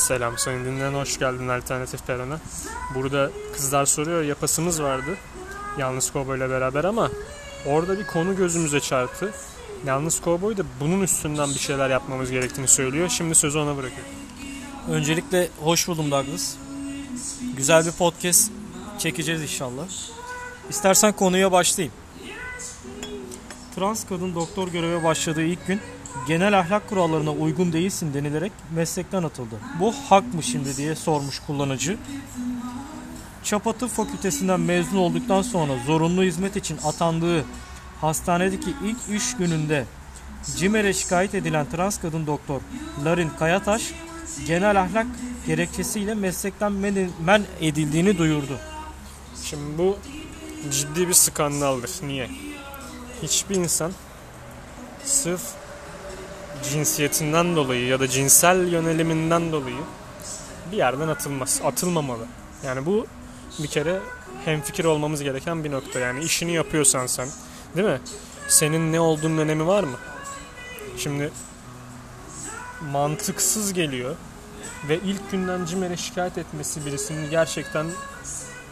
Selam sayın dinleyen hoş geldin Alternatif Peron'a. Burada kızlar soruyor yapasımız vardı. Yalnız Kovboy ile beraber ama orada bir konu gözümüze çarptı. Yalnız Kovboy da bunun üstünden bir şeyler yapmamız gerektiğini söylüyor. Şimdi sözü ona bırakıyorum. Öncelikle hoş buldum Douglas. Güzel bir podcast çekeceğiz inşallah. İstersen konuya başlayayım. Trans kadın doktor göreve başladığı ilk gün genel ahlak kurallarına uygun değilsin denilerek meslekten atıldı. Bu hak mı şimdi diye sormuş kullanıcı. Çapa Fakültesinden mezun olduktan sonra zorunlu hizmet için atandığı hastanedeki ilk iş gününde CİMER'e şikayet edilen trans kadın doktor Larin Kayataş genel ahlak gerekçesiyle meslekten men, men edildiğini duyurdu. Şimdi bu ciddi bir skandaldır. Niye? Hiçbir insan sırf cinsiyetinden dolayı ya da cinsel yöneliminden dolayı bir yerden atılmaz. Atılmamalı. Yani bu bir kere hemfikir olmamız gereken bir nokta. Yani işini yapıyorsan sen değil mi? Senin ne olduğunun önemi var mı? Şimdi mantıksız geliyor ve ilk günden CİMER'e şikayet etmesi birisinin gerçekten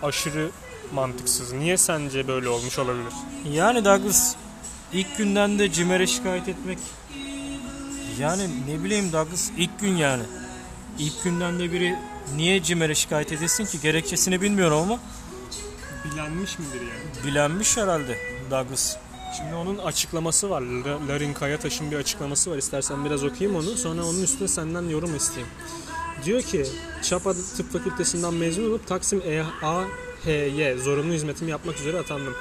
aşırı mantıksız. Niye sence böyle olmuş olabilir? Yani Douglas ilk günden de CİMER'e şikayet etmek yani ne bileyim Douglas ilk gün yani. İlk günden de biri niye CİMER'e şikayet edilsin ki gerekçesini bilmiyorum ama Bilenmiş midir yani? bilenmiş herhalde Douglas. Şimdi onun açıklaması var. La- Larin Kayataş'ın bir açıklaması var. İstersen biraz okuyayım onu. Sonra onun üstüne senden yorum isteyeyim. Diyor ki Çapa Tıp Fakültesinden mezun olup Taksim EAHY zorunlu hizmetimi yapmak üzere atandım.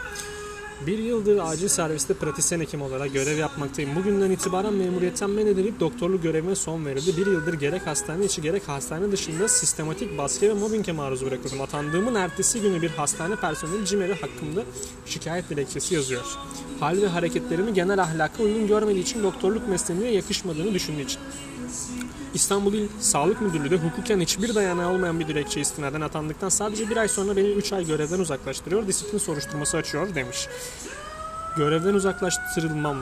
Bir yıldır acil serviste pratisyen hekim olarak görev yapmaktayım. Bugünden itibaren memuriyetten men edilip doktorluk görevime son verildi. Bir yıldır gerek hastane içi gerek hastane dışında sistematik baskı ve mobbinge maruz bırakıldım. Atandığımın ertesi günü bir hastane personeli CİMER'i hakkımda şikayet dilekçesi yazıyor. Hal ve hareketlerimi genel ahlaka uygun görmediği için doktorluk mesleğine yakışmadığını düşündüğü için. İstanbul İl Sağlık Müdürlüğü de hukuken hiçbir dayanağı olmayan bir dilekçe istinaden atandıktan sadece bir ay sonra beni 3 ay görevden uzaklaştırıyor, disiplin soruşturması açıyor demiş. Görevden uzaklaştırılmam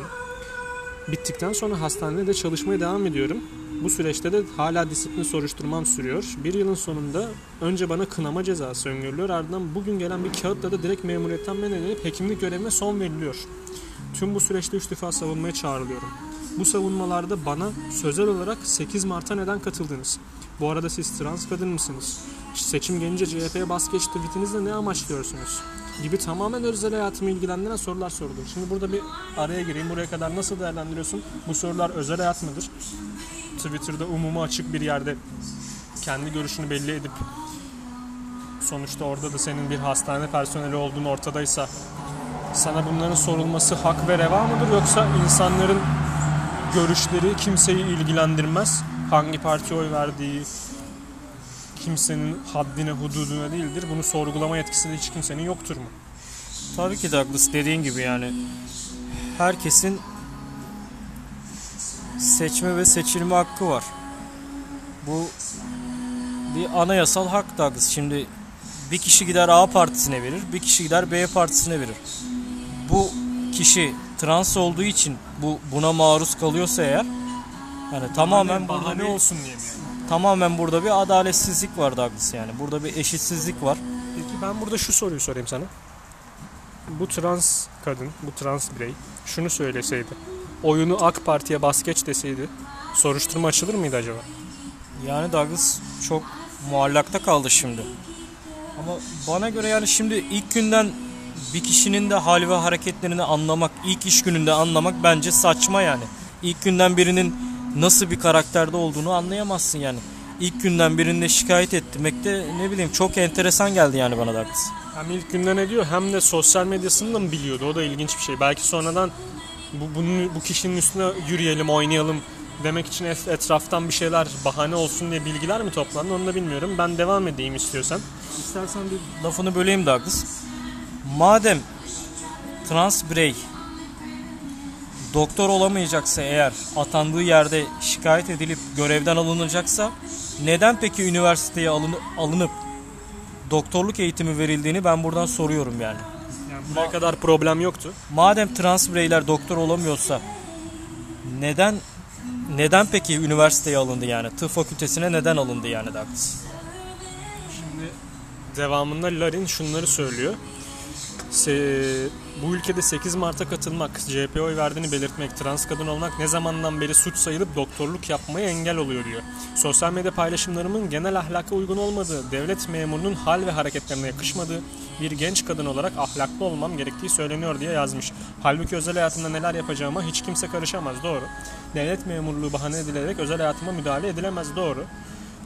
bittikten sonra hastanede de çalışmaya devam ediyorum. Bu süreçte de hala disiplin soruşturmam sürüyor. Bir yılın sonunda önce bana kınama cezası öngörülüyor. Ardından bugün gelen bir kağıtla da direkt memuriyetten men edilip hekimlik görevime son veriliyor. Tüm bu süreçte üç defa savunmaya çağrılıyorum. Bu savunmalarda bana sözel olarak 8 Mart'a neden katıldınız? Bu arada siz trans kadın mısınız? Seçim gelince CHP'ye bas geç tweetinizle ne amaçlıyorsunuz? Gibi tamamen özel hayatımı ilgilendiren sorular sorulur. Şimdi burada bir araya gireyim. Buraya kadar nasıl değerlendiriyorsun? Bu sorular özel hayat mıdır? Twitter'da umuma açık bir yerde kendi görüşünü belli edip sonuçta orada da senin bir hastane personeli olduğun ortadaysa sana bunların sorulması hak ve reva mıdır yoksa insanların görüşleri kimseyi ilgilendirmez. Hangi partiye oy verdiği kimsenin haddine hududuna değildir. Bunu sorgulama yetkisi de hiç kimsenin yoktur mu? Tabii ki Douglas dediğin gibi yani herkesin seçme ve seçilme hakkı var. Bu bir anayasal hak Douglas. Şimdi bir kişi gider A partisine verir, bir kişi gider B partisine verir. Bu kişi trans olduğu için bu buna maruz kalıyorsa eğer yani tamamen burada bir, olsun diye mi yani? tamamen burada bir adaletsizlik var Douglas yani. Burada bir eşitsizlik var. Peki ben burada şu soruyu sorayım sana. Bu trans kadın, bu trans birey şunu söyleseydi. Oyunu AK Parti'ye bas geç deseydi soruşturma açılır mıydı acaba? Yani Douglas çok muallakta kaldı şimdi. Ama bana göre yani şimdi ilk günden bir kişinin de hal ve hareketlerini anlamak, ilk iş gününde anlamak bence saçma yani. İlk günden birinin nasıl bir karakterde olduğunu anlayamazsın yani. İlk günden birine şikayet etmek de ne bileyim çok enteresan geldi yani bana Douglas. Hem ilk günden ediyor hem de sosyal medyasını da mı biliyordu? O da ilginç bir şey. Belki sonradan bu, bunun, bu kişinin üstüne yürüyelim, oynayalım demek için et- etraftan bir şeyler bahane olsun diye bilgiler mi toplandı onu da bilmiyorum. Ben devam edeyim istiyorsan. İstersen bir lafını böleyim Douglas. Madem trans birey doktor olamayacaksa eğer atandığı yerde şikayet edilip görevden alınacaksa neden peki üniversiteye alını- alınıp doktorluk eğitimi verildiğini ben buradan soruyorum yani. Yani buraya kadar problem yoktu. Madem trans bireyler doktor olamıyorsa neden neden peki üniversiteye alındı yani? Tıp fakültesine neden alındı yani Douglas? Şimdi devamında Larin şunları söylüyor. Se- bu ülkede 8 Mart'a katılmak, CHP'ye oy verdiğini belirtmek, trans kadın olmak ne zamandan beri suç sayılıp doktorluk yapmaya engel oluyor diyor. Sosyal medya paylaşımlarımın genel ahlaka uygun olmadığı, devlet memurunun hal ve hareketlerine yakışmadığı, bir genç kadın olarak ahlaklı olmam gerektiği söyleniyor diye yazmış. Halbuki özel hayatımda neler yapacağıma hiç kimse karışamaz doğru. Devlet memurluğu bahane edilerek özel hayatıma müdahale edilemez doğru.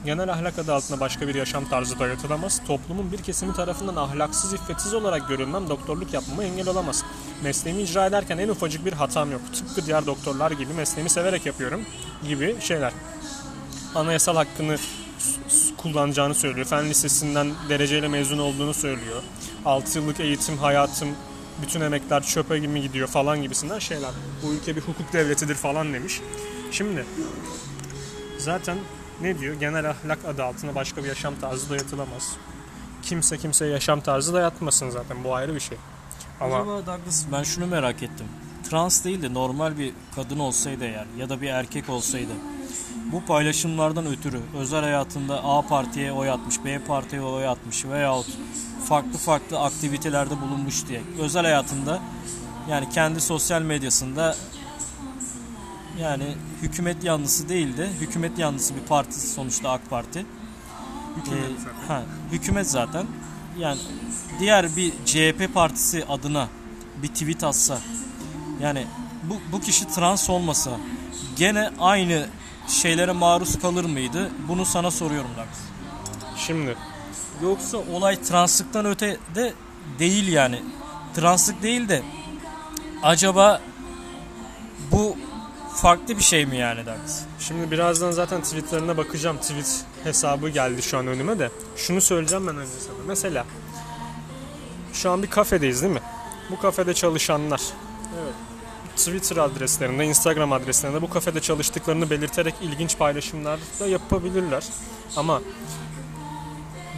Genel ahlak adı altında başka bir yaşam tarzı dayatılamaz. Toplumun bir kesimi tarafından ahlaksız, iffetsiz olarak görülmem doktorluk yapmama engel olamaz. Mesleğimi icra ederken en ufacık bir hatam yok. Tıpkı diğer doktorlar gibi mesleğimi severek yapıyorum gibi şeyler. Anayasal hakkını kullanacağını söylüyor. Fen lisesinden dereceyle mezun olduğunu söylüyor. 6 yıllık eğitim hayatım bütün emekler çöpe gibi gidiyor falan gibisinden şeyler. Bu ülke bir hukuk devletidir falan demiş. Şimdi zaten ne diyor? Genel ahlak adı altında başka bir yaşam tarzı dayatılamaz. Kimse kimseye yaşam tarzı dayatmasın zaten. Bu ayrı bir şey. Ama Acaba Douglas ben şunu merak ettim. Trans değil de normal bir kadın olsaydı eğer ya da bir erkek olsaydı bu paylaşımlardan ötürü özel hayatında A partiye oy atmış, B partiye oy atmış veyahut farklı farklı aktivitelerde bulunmuş diye özel hayatında yani kendi sosyal medyasında yani hükümet yanlısı değil de hükümet yanlısı bir parti sonuçta AK Parti. hükümet Ee, zaten. ha, hükümet zaten. Yani diğer bir CHP partisi adına bir tweet atsa yani bu, bu kişi trans olmasa gene aynı şeylere maruz kalır mıydı? Bunu sana soruyorum Dax. Şimdi Yoksa olay translıktan öte de değil yani. Translık değil de acaba bu farklı bir şey mi yani Dax? Şimdi birazdan zaten tweetlerine bakacağım. Tweet hesabı geldi şu an önüme de. Şunu söyleyeceğim ben önce sana. Mesela şu an bir kafedeyiz değil mi? Bu kafede çalışanlar evet. Twitter adreslerinde, Instagram adreslerinde bu kafede çalıştıklarını belirterek ilginç paylaşımlar da yapabilirler. Ama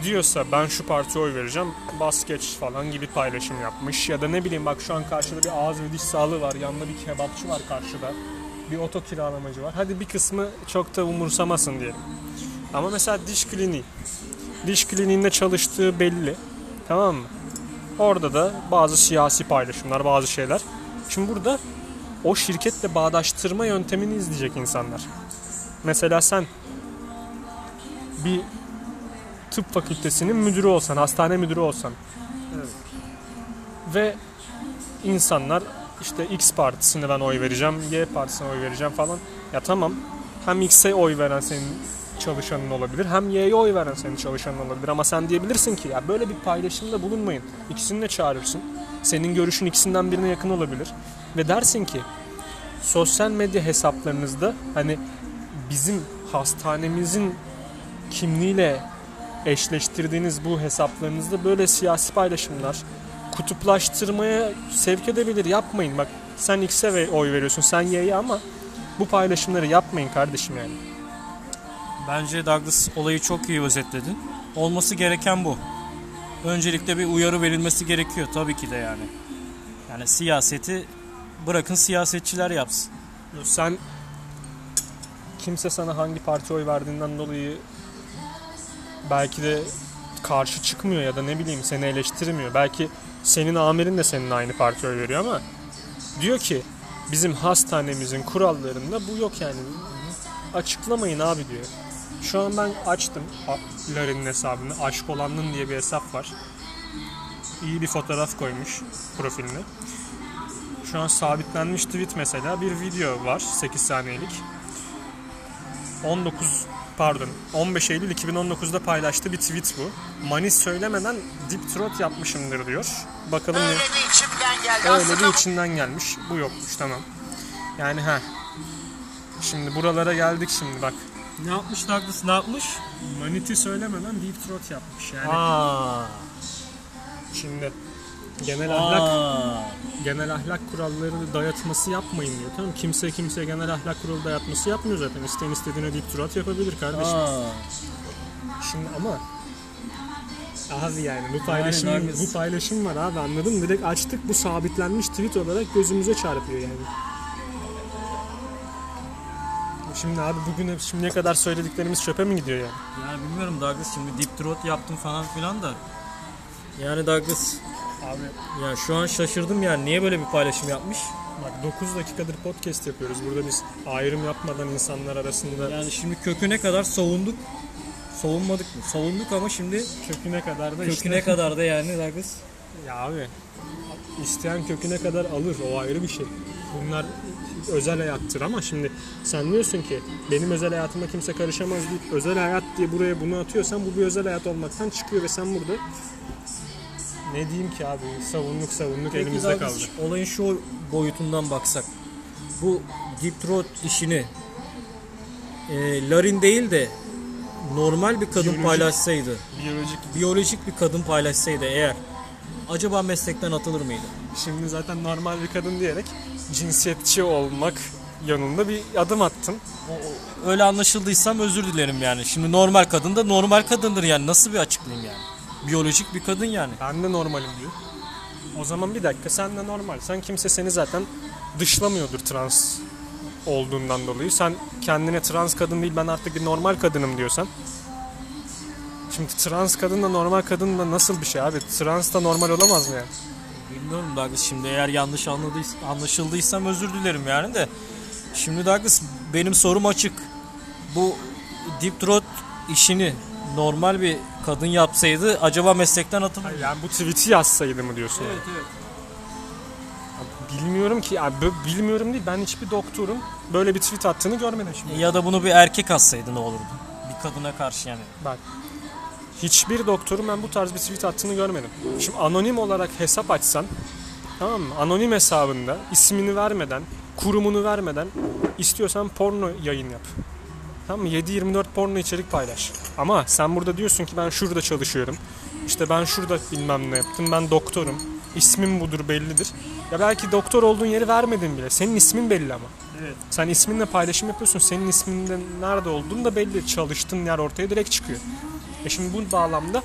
diyorsa ben şu partiye oy vereceğim bas geç falan gibi paylaşım yapmış ya da ne bileyim bak şu an karşıda bir ağız ve diş sağlığı var yanında bir kebapçı var karşıda bir oto kiralamacı var. Hadi bir kısmı çok da umursamasın diyelim. Ama mesela diş kliniği. Diş kliniğinde çalıştığı belli. Tamam mı? Orada da bazı siyasi paylaşımlar bazı şeyler. Şimdi burada o şirketle bağdaştırma yöntemini izleyecek insanlar. Mesela sen bir tıp fakültesinin müdürü olsan, hastane müdürü olsan. Ve insanlar işte X partisine ben oy vereceğim, Y partisine oy vereceğim falan. Ya tamam hem X'e oy veren senin çalışanın olabilir hem Y'ye oy veren senin çalışanın olabilir ama sen diyebilirsin ki ya böyle bir paylaşımda bulunmayın. İkisini de çağırırsın. Senin görüşün ikisinden birine yakın olabilir. Ve dersin ki sosyal medya hesaplarınızda hani bizim hastanemizin kimliğiyle eşleştirdiğiniz bu hesaplarınızda böyle siyasi paylaşımlar kutuplaştırmaya sevk edebilir. Yapmayın. Bak sen X'e ve- oy veriyorsun, sen Y'ye ama bu paylaşımları yapmayın kardeşim yani. Bence Douglas olayı çok iyi özetledin. Olması gereken bu. Öncelikle bir uyarı verilmesi gerekiyor tabii ki de yani. Yani siyaseti bırakın siyasetçiler yapsın. Sen kimse sana hangi parti oy verdiğinden dolayı belki de karşı çıkmıyor ya da ne bileyim seni eleştirmiyor. Belki senin amirin de senin aynı parti oy veriyor ama diyor ki bizim hastanemizin kurallarında bu yok yani. Açıklamayın abi diyor. Şu an ben açtım Larin'in hesabını. Aşk olanın diye bir hesap var. İyi bir fotoğraf koymuş profiline. Şu an sabitlenmiş tweet mesela bir video var 8 saniyelik. 19 pardon 15 Eylül 2019'da paylaştığı bir tweet bu. Manis söylemeden deep throat yapmışımdır diyor. Bakalım ne? Öyle bir içimden geldi. Öyle Aslında bir içinden gelmiş. Bu yokmuş tamam. Yani ha. Şimdi buralara geldik şimdi bak. Ne yapmış Douglas ne yapmış? Maniti söylemeden deep throat yapmış yani. Aa. Şimdi genel ahlak Aa. genel ahlak kuralları dayatması yapmayın diyor. Tamam kimse kimseye genel ahlak kuralı dayatması yapmıyor zaten. İsteyen istediğine deep throat yapabilir kardeşim. Aa. Şimdi ama abi yani bu paylaşım Yani bu paylaşım var abi anladın mı? Direkt açtık bu sabitlenmiş tweet olarak gözümüze çarpıyor yani. Şimdi abi bugün şimdiye kadar söylediklerimiz çöpe mi gidiyor yani? Yani bilmiyorum Douglas şimdi deep throat yaptım falan filan da. Yani Douglas Abi ya şu an şaşırdım yani niye böyle bir paylaşım yapmış? bak 9 dakikadır podcast yapıyoruz. Burada biz ayrım yapmadan insanlar arasında Yani şimdi köküne kadar savunduk. Savunmadık mı? Savunduk ama şimdi köküne kadar da köküne işte... kadar da yani Douglas. Ya abi isteyen köküne kadar alır o ayrı bir şey. Bunlar özel hayattır ama şimdi sen diyorsun ki benim özel hayatıma kimse karışamaz deyip özel hayat diye buraya bunu atıyorsan bu bir özel hayat olmaktan çıkıyor ve sen burada ne diyeyim ki abi savunduk savunduk Peki elimizde Douglas, kaldı. olayın şu boyutundan baksak. Bu deep throat işini e, Larin değil de normal bir kadın Biyolojik. paylaşsaydı, Biyolojik. biyolojik bir kadın paylaşsaydı eğer acaba meslekten atılır mıydı? Şimdi zaten normal bir kadın diyerek cinsiyetçi olmak yanında bir adım o- Öyle anlaşıldıysam özür dilerim yani. Şimdi normal kadın da normal kadındır yani. Nasıl bir açıklayayım yani? Biyolojik bir kadın yani. Ben de normalim diyor. O zaman bir dakika sen de normal. Sen kimse seni zaten dışlamıyordur trans olduğundan dolayı. Sen kendine trans kadın değil ben artık bir normal kadınım diyorsan. Şimdi trans kadınla normal kadın da nasıl bir şey abi? Trans da normal olamaz mı yani? Bilmiyorum Douglas şimdi eğer yanlış anladıys anlaşıldıysam özür dilerim yani de. Şimdi Douglas benim sorum açık. Bu deep throat işini normal bir kadın yapsaydı acaba meslekten atılır mıydı? Yani bu tweet'i yazsaydı mı diyorsun? yani? evet. Bilmiyorum ki bö- bilmiyorum değil ben hiçbir doktorun böyle bir tweet attığını görmedim şimdi. Ya da bunu bir erkek atsaydı ne olurdu? Bir kadına karşı yani. Bak. Hiçbir doktorun ben bu tarz bir tweet attığını görmedim. Şimdi anonim olarak hesap açsan tamam mı? Anonim hesabında ismini vermeden, kurumunu vermeden istiyorsan porno yayın yap. Tamam mı? 7-24 porno içerik paylaş. Ama sen burada diyorsun ki ben şurada çalışıyorum. İşte ben şurada bilmem ne yaptım. Ben doktorum. İsmim budur bellidir. Ya belki doktor olduğun yeri vermedin bile. Senin ismin belli ama. Evet. Sen isminle paylaşım yapıyorsun. Senin isminde nerede olduğun da belli. Çalıştığın yer ortaya direkt çıkıyor. E şimdi bu bağlamda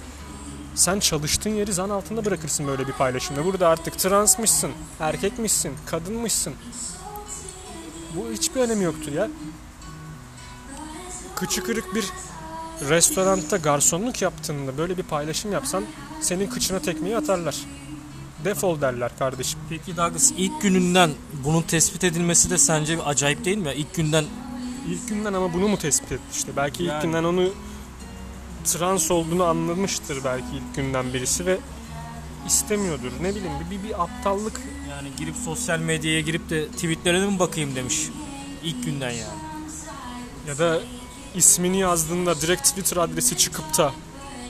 sen çalıştığın yeri zan altında bırakırsın böyle bir paylaşımda. Burada artık transmışsın, erkekmişsin, kadınmışsın. Bu hiçbir önemi yoktur ya. Kıçı kırık bir restoranda garsonluk yaptığında böyle bir paylaşım yapsan senin kıçına tekmeyi atarlar. Defol derler kardeşim. Peki Douglas ilk gününden bunun tespit edilmesi de sence acayip değil mi? İlk günden İlk günden ama bunu mu tespit etti işte. Belki ilk Yani. günden onu trans olduğunu anlamıştır belki ilk günden birisi ve istemiyordur. Ne bileyim bir, bir, bir aptallık yani girip sosyal medyaya girip de tweetlerine mi bakayım demiş. İlk günden yani. ya da ismini yazdığında direkt Twitter adresi çıkıp da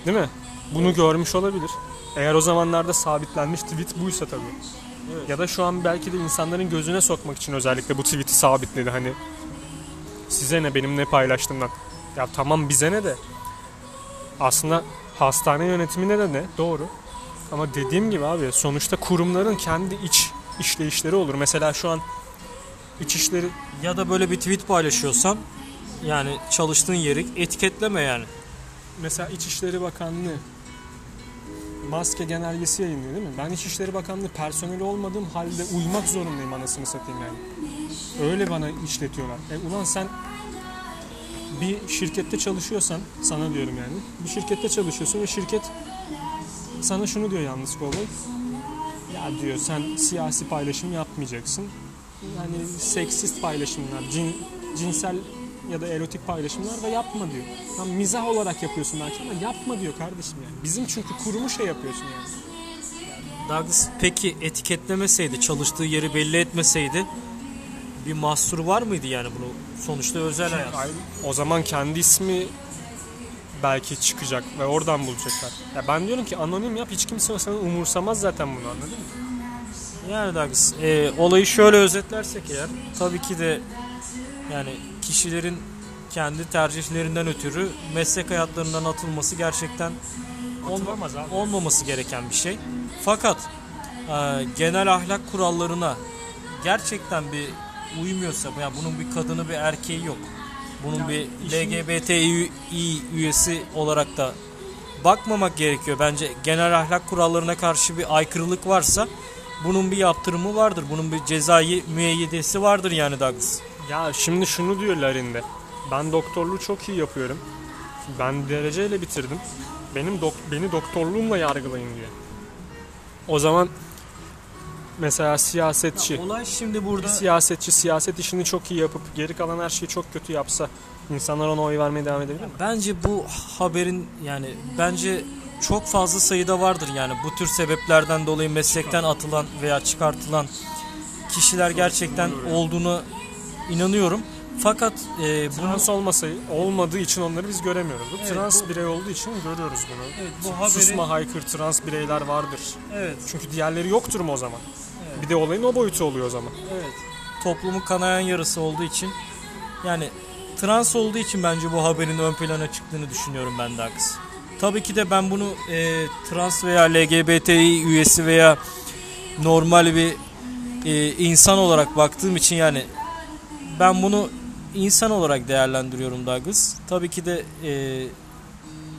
değil mi? Bunu görmüş olabilir. Eğer o zamanlarda sabitlenmiş tweet buysa tabii. Evet. Ya da şu an belki de insanların gözüne sokmak için özellikle bu tweet'i sabitledi. Hani size ne benim ne paylaştığımdan. Ya tamam bize ne de. Aslında hastane yönetimine de ne? Doğru. Ama dediğim gibi abi sonuçta kurumların kendi iç işleyişleri olur. Mesela şu an iç işleri Ya da böyle bir tweet paylaşıyorsan yani çalıştığın yeri etiketleme yani. mesela İçişleri Bakanlığı maske genelgesi yayınlıyor değil mi? Ben İçişleri Bakanlığı personeli olmadığım halde uymak zorundayım anasını satayım yani. Öyle bana işletiyorlar. E ulan sen bir şirkette çalışıyorsan sana diyorum yani. Bir şirkette çalışıyorsun ve şirket sana şunu diyor yalnız Kovboy. Ya diyor sen siyasi paylaşım yapmayacaksın. Yani seksist paylaşımlar, cin, cinsel ya da erotik paylaşımlar da yapma diyor. Lan mizah olarak yapıyorsun belki ama yapma diyor kardeşim yani. Bizim çünkü kurumu şey yapıyorsun yani. Douglas peki etiketlemeseydi, çalıştığı yeri belli etmeseydi bir mahsuru var mıydı yani bunu? Sonuçta özel hayat. Ay- O zaman kendi ismi belki çıkacak ve oradan bulacaklar. Ya ben diyorum ki anonim yap hiç kimse sana umursamaz zaten bunu anladın mı? Yani Douglas e, olayı şöyle özetlersek eğer tabii ki de yani kişilerin kendi tercihlerinden ötürü meslek hayatlarından atılması gerçekten Atılamaz abi. olmaması gereken bir şey. Fakat e, genel ahlak kurallarına gerçekten bir uymuyorsa, yani bunun bir kadını bir erkeği yok. Bunun Yani bir LGBTİ üyesi olarak da bakmamak gerekiyor. Bence genel ahlak kurallarına karşı bir aykırılık varsa bunun bir yaptırımı vardır. Bunun bir cezai müeyyidesi vardır yani Douglas. Ya şimdi şunu diyor Larin'de. Ben doktorluğu çok iyi yapıyorum. Ben dereceyle bitirdim. Benim dok- beni doktorluğumla yargılayın diyor. O zaman mesela siyasetçi Olay şimdi bir burada siyasetçi siyaset işini çok iyi yapıp geri kalan her şeyi çok kötü yapsa insanlar ona oy vermeye devam edebilir mi? bence bu haberin yani bence çok fazla sayıda vardır yani bu tür sebeplerden dolayı meslekten atılan veya çıkartılan kişiler gerçekten olduğunu inanıyorum. Fakat e, bunu Trans olmasayı olmadığı için onları biz göremiyoruz. Evet, trans bu- birey olduğu için görüyoruz bunu. Evet, bu haberi- Susma haykır trans bireyler vardır. evet Çünkü diğerleri yoktur mu o zaman? Evet. Bir de olayın o boyutu oluyor o zaman. Evet. Toplumun kanayan yarısı olduğu için yani trans olduğu için bence bu haberin ön plana çıktığını düşünüyorum ben de Aks. Tabii ki de ben bunu e, trans veya LGBTİ üyesi veya normal bir e, insan olarak baktığım için yani ben bunu insan olarak değerlendiriyorum Douglas. Tabii ki de e,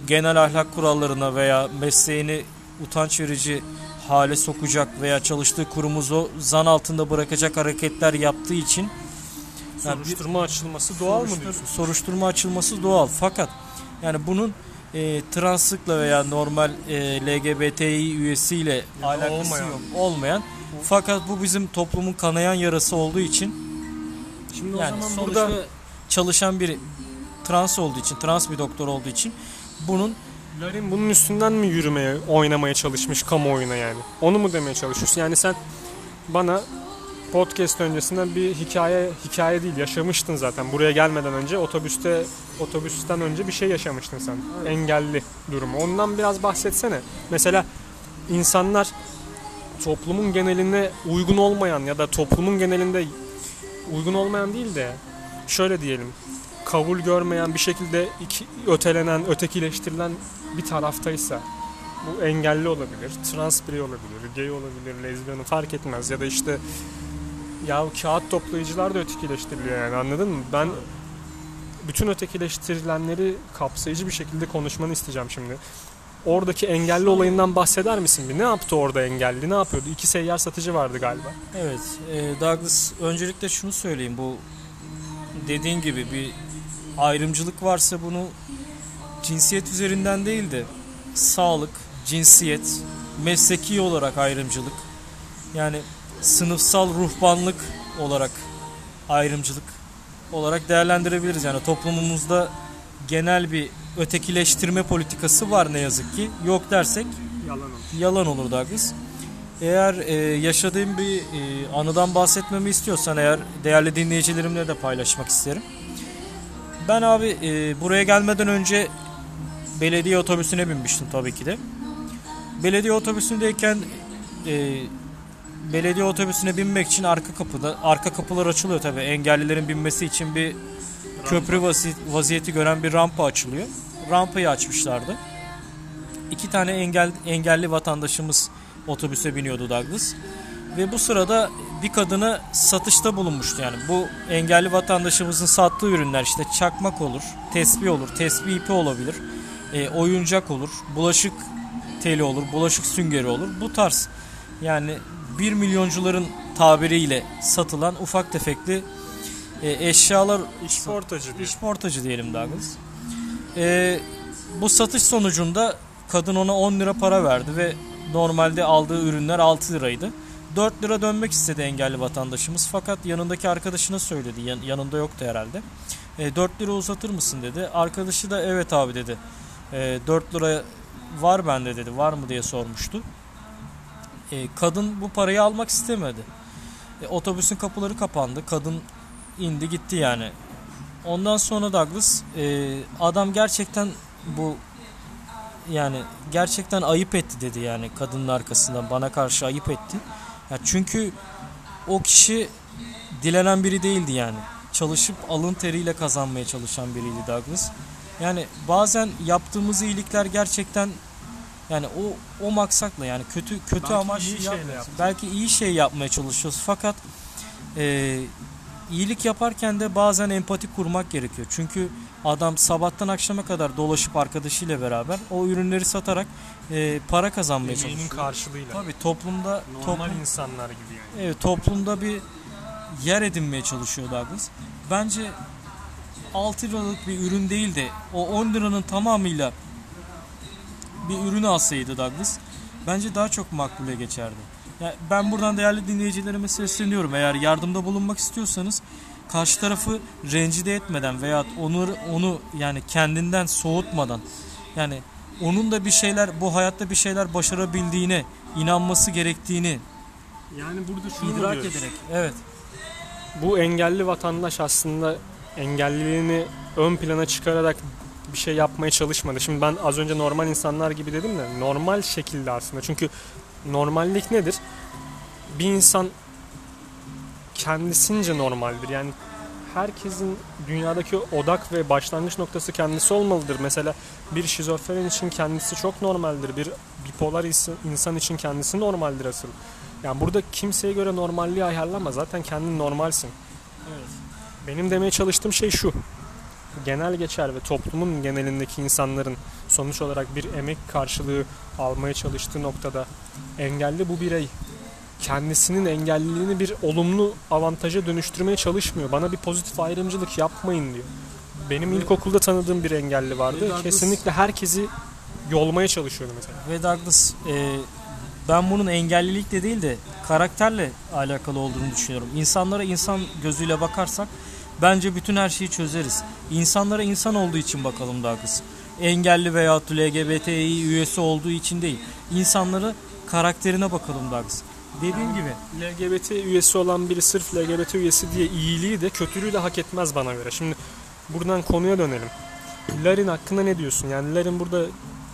genel ahlak kurallarına veya mesleğini utanç verici hale sokacak veya çalıştığı kurumuzu zan altında bırakacak hareketler yaptığı için yani Soruşturma açılması doğal mı soruştur- diyorsun? soruşturma açılması doğal. Fakat yani bunun e, translıkla veya normal e, LGBTİ üyesiyle da alakası olmayan. yok. Olmayan. Fakat bu bizim toplumun kanayan yarası olduğu için Şimdi o yani zaman sonuçta burada çalışan bir trans olduğu için, trans bir doktor olduğu için bunun Larin bunun üstünden mi yürümeye, oynamaya çalışmış kamuoyuna yani? Onu mu demeye çalışıyorsun? Yani sen bana podcast öncesinden bir hikaye, hikaye değil yaşamıştın zaten. Buraya gelmeden önce otobüste, otobüsten önce bir şey yaşamıştın sen. Engelli durumu. Ondan biraz bahsetsene. Mesela insanlar toplumun geneline uygun olmayan ya da toplumun genelinde uygun olmayan değil de şöyle diyelim kabul görmeyen bir şekilde iki, ötelenen, ötekileştirilen bir taraftaysa bu engelli olabilir, trans birey olabilir, gay olabilir, lezbiyen fark etmez ya da işte ya kağıt toplayıcılar da ötekileştiriliyor yani anladın mı? Ben bütün ötekileştirilenleri kapsayıcı bir şekilde konuşmanı isteyeceğim şimdi. Oradaki engelli olayından bahseder misin bir? Ne yaptı orada engelli? Ne yapıyordu? İki seyyar satıcı vardı galiba. Evet, e, Douglas öncelikle şunu söyleyeyim. Bu dediğin gibi bir ayrımcılık varsa bunu cinsiyet üzerinden değil de sağlık, cinsiyet, mesleki olarak ayrımcılık yani sınıfsal ruhbanlık olarak ayrımcılık olarak değerlendirebiliriz. Yani toplumumuzda genel bir ötekileştirme politikası var ne yazık ki. Yok dersek Yalan yalan olur Douglas. Eğer e, yaşadığım bir e, anıdan bahsetmemi istiyorsan eğer değerli dinleyicilerimle de paylaşmak isterim. Ben abi e, buraya gelmeden önce belediye otobüsüne binmiştim tabii ki de. Belediye otobüsündeyken e, belediye otobüsüne binmek için arka kapıda arka kapılar açılıyor tabii engellilerin binmesi için bir köprü vazi- vaziyeti gören bir rampa açılıyor. Rampayı açmışlardı. İki tane engel, engelli vatandaşımız otobüse biniyordu Douglas. Ve bu sırada bir kadına satışta bulunmuştu yani. Bu engelli vatandaşımızın sattığı ürünler işte çakmak olur, tesbih olur, tesbih ipi olabilir, e, oyuncak olur, bulaşık teli olur, bulaşık süngeri olur. Bu tarz yani 1 milyoncuların tabiriyle satılan ufak tefekli e, eşyalar İşportacı. İşportacı diyelim Douglas. Ee, bu satış sonucunda kadın ona 10 lira para verdi ve normalde aldığı ürünler 6 liraydı. 4 lira dönmek istedi engelli vatandaşımız fakat yanındaki arkadaşına söyledi. Yan- yanında yoktu herhalde. E, 4 lira uzatır mısın dedi. Arkadaşı da evet abi dedi. E, 4 lira var bende dedi. Var mı diye sormuştu. E, kadın bu parayı almak istemedi. E, otobüsün kapıları kapandı. Kadın indi gitti yani. Ondan sonra Douglas e, adam gerçekten bu yani gerçekten ayıp etti dedi yani kadının arkasından bana karşı ayıp etti. Ya çünkü o kişi dilenen biri değildi yani. Çalışıp alın teriyle kazanmaya çalışan biriydi Douglas. Yani bazen yaptığımız iyilikler gerçekten yani o o maksatla yani kötü kötü Belki amaç iyi şeyle yapmıyoruz. yaptık. Belki iyi şey yapmaya çalışıyoruz fakat e, iyilik yaparken de bazen empati kurmak gerekiyor. Çünkü adam sabahtan akşama kadar dolaşıp arkadaşıyla beraber o ürünleri satarak e, para kazanmaya Emeğinin çalışıyor. karşılığıyla. Tabii toplumda Normal toplum, insanlar gibi yani. evet, toplumda bir yer edinmeye çalışıyor Douglas. Bence 6 liralık bir ürün değil de o 10 liranın tamamıyla bir ürünü alsaydı Douglas bence daha çok makbule geçerdi. Ya ben buradan değerli dinleyicilerime sesleniyorum. Eğer yardımda bulunmak istiyorsanız karşı tarafı rencide etmeden veya onu onu yani kendinden soğutmadan yani onun da bir şeyler bu hayatta bir şeyler başarabildiğine inanması gerektiğini Yani burada şunu idrak diyoruz. ederek evet Bu engelli vatandaş aslında engelliliğini ön plana çıkararak bir şey yapmaya çalışmadı. Şimdi ben az önce normal insanlar gibi dedim de normal şekilde aslında. Çünkü normallik nedir? Bir insan kendisince normaldir. Yani herkesin dünyadaki odak ve başlangıç noktası kendisi olmalıdır. Mesela bir şizofren için kendisi çok normaldir. Bir bipolar ins- insan için kendisi normaldir asıl. Yani burada kimseye göre normalliği ayarlama. Zaten kendin normalsin. evet Benim demeye çalıştığım şey şu. Genel geçer ve toplumun genelindeki insanların sonuç olarak bir emek karşılığı almaya çalıştığı noktada engelli bu birey kendisinin engelliliğini bir olumlu avantaja dönüştürmeye çalışmıyor. Bana bir pozitif ayrımcılık yapmayın diyor. Benim ilkokulda tanıdığım bir engelli vardı. Douglas- Kesinlikle herkesi yolmaya çalışıyordu mesela. Ve Douglas e, ben bunun engellilikle değil de karakterle alakalı olduğunu düşünüyorum. İnsanlara insan gözüyle bakarsak bence bütün her şeyi çözeriz. İnsanlara insan olduğu için bakalım Douglas. Engelli veya LGBTİ üyesi olduğu için değil. İnsanları karakterine bakalım Douglas. Dediğim gibi LGBT üyesi olan biri sırf LGBT üyesi diye iyiliği de kötülüğü de hak etmez bana göre. Şimdi buradan konuya dönelim. Larin hakkında ne diyorsun? Yani Larin burada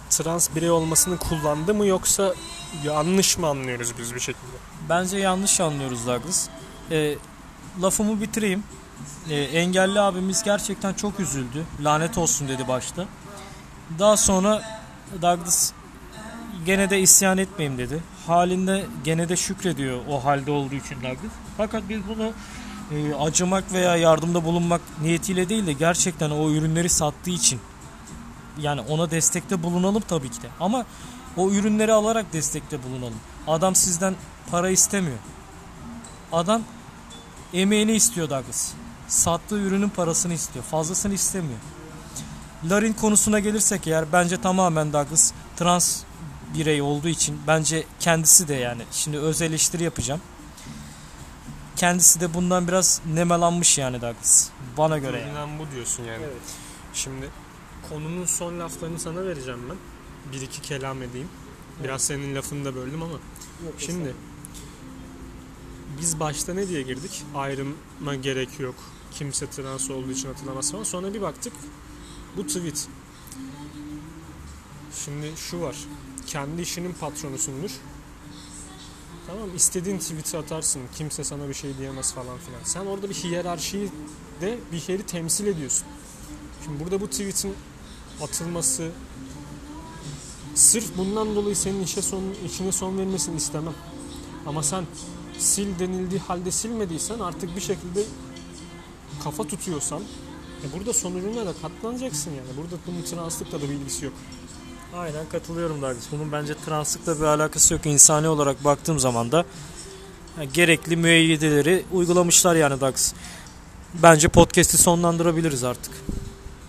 trans birey olmasını kullandı mı yoksa yanlış mı anlıyoruz biz bir şekilde? Bence yanlış anlıyoruz Douglas. E, lafımı bitireyim. E, engelli abimiz gerçekten çok üzüldü. Lanet olsun dedi başta. Daha sonra Douglas gene de isyan etmeyeyim dedi. Halinde gene de şükrediyor o halde olduğu için Douglas. Fakat biz bunu e, acımak veya yardımda bulunmak niyetiyle değil de gerçekten o ürünleri sattığı için yani ona destekte bulunalım tabii ki de. Ama o ürünleri alarak destekte bulunalım. Adam sizden para istemiyor. Adam emeğini istiyor Douglas. Sattığı ürünün parasını istiyor. Fazlasını istemiyor. Larin konusuna gelirsek eğer bence tamamen Douglas trans birey olduğu için bence kendisi de yani şimdi öz eleştiri yapacağım. Kendisi de bundan biraz nemalanmış yani Douglas. Bana göre yani. Görünen bu diyorsun yani. Evet. Şimdi konunun son laflarını sana vereceğim ben. Bir iki kelam edeyim. Biraz senin lafını da böldüm ama. Şimdi biz başta ne diye girdik? Ayrıma gerek yok. Kimse trans olduğu için atılamaz falan. Sonra bir baktık. Bu tweet. Şimdi şu var. Kendi işinin patronusundur. Tamam istediğin tweet'i atarsın. Kimse sana bir şey diyemez falan filan. Sen orada bir hiyerarşiyi de bir yeri temsil ediyorsun. Şimdi burada bu tweet'in atılması sırf bundan dolayı senin işe son, işine son vermesini istemem. Ama sen sil denildiği halde silmediysen artık bir şekilde kafa tutuyorsan e burada sonucuna da katlanacaksın yani. Burada bunun translıkla da bir ilgisi yok. Aynen katılıyorum Douglas. Bunun bence translıkla bir alakası yok. İnsani olarak baktığım zaman da yani gerekli müeyyideleri uygulamışlar yani Douglas. Bence podcast'i sonlandırabiliriz artık.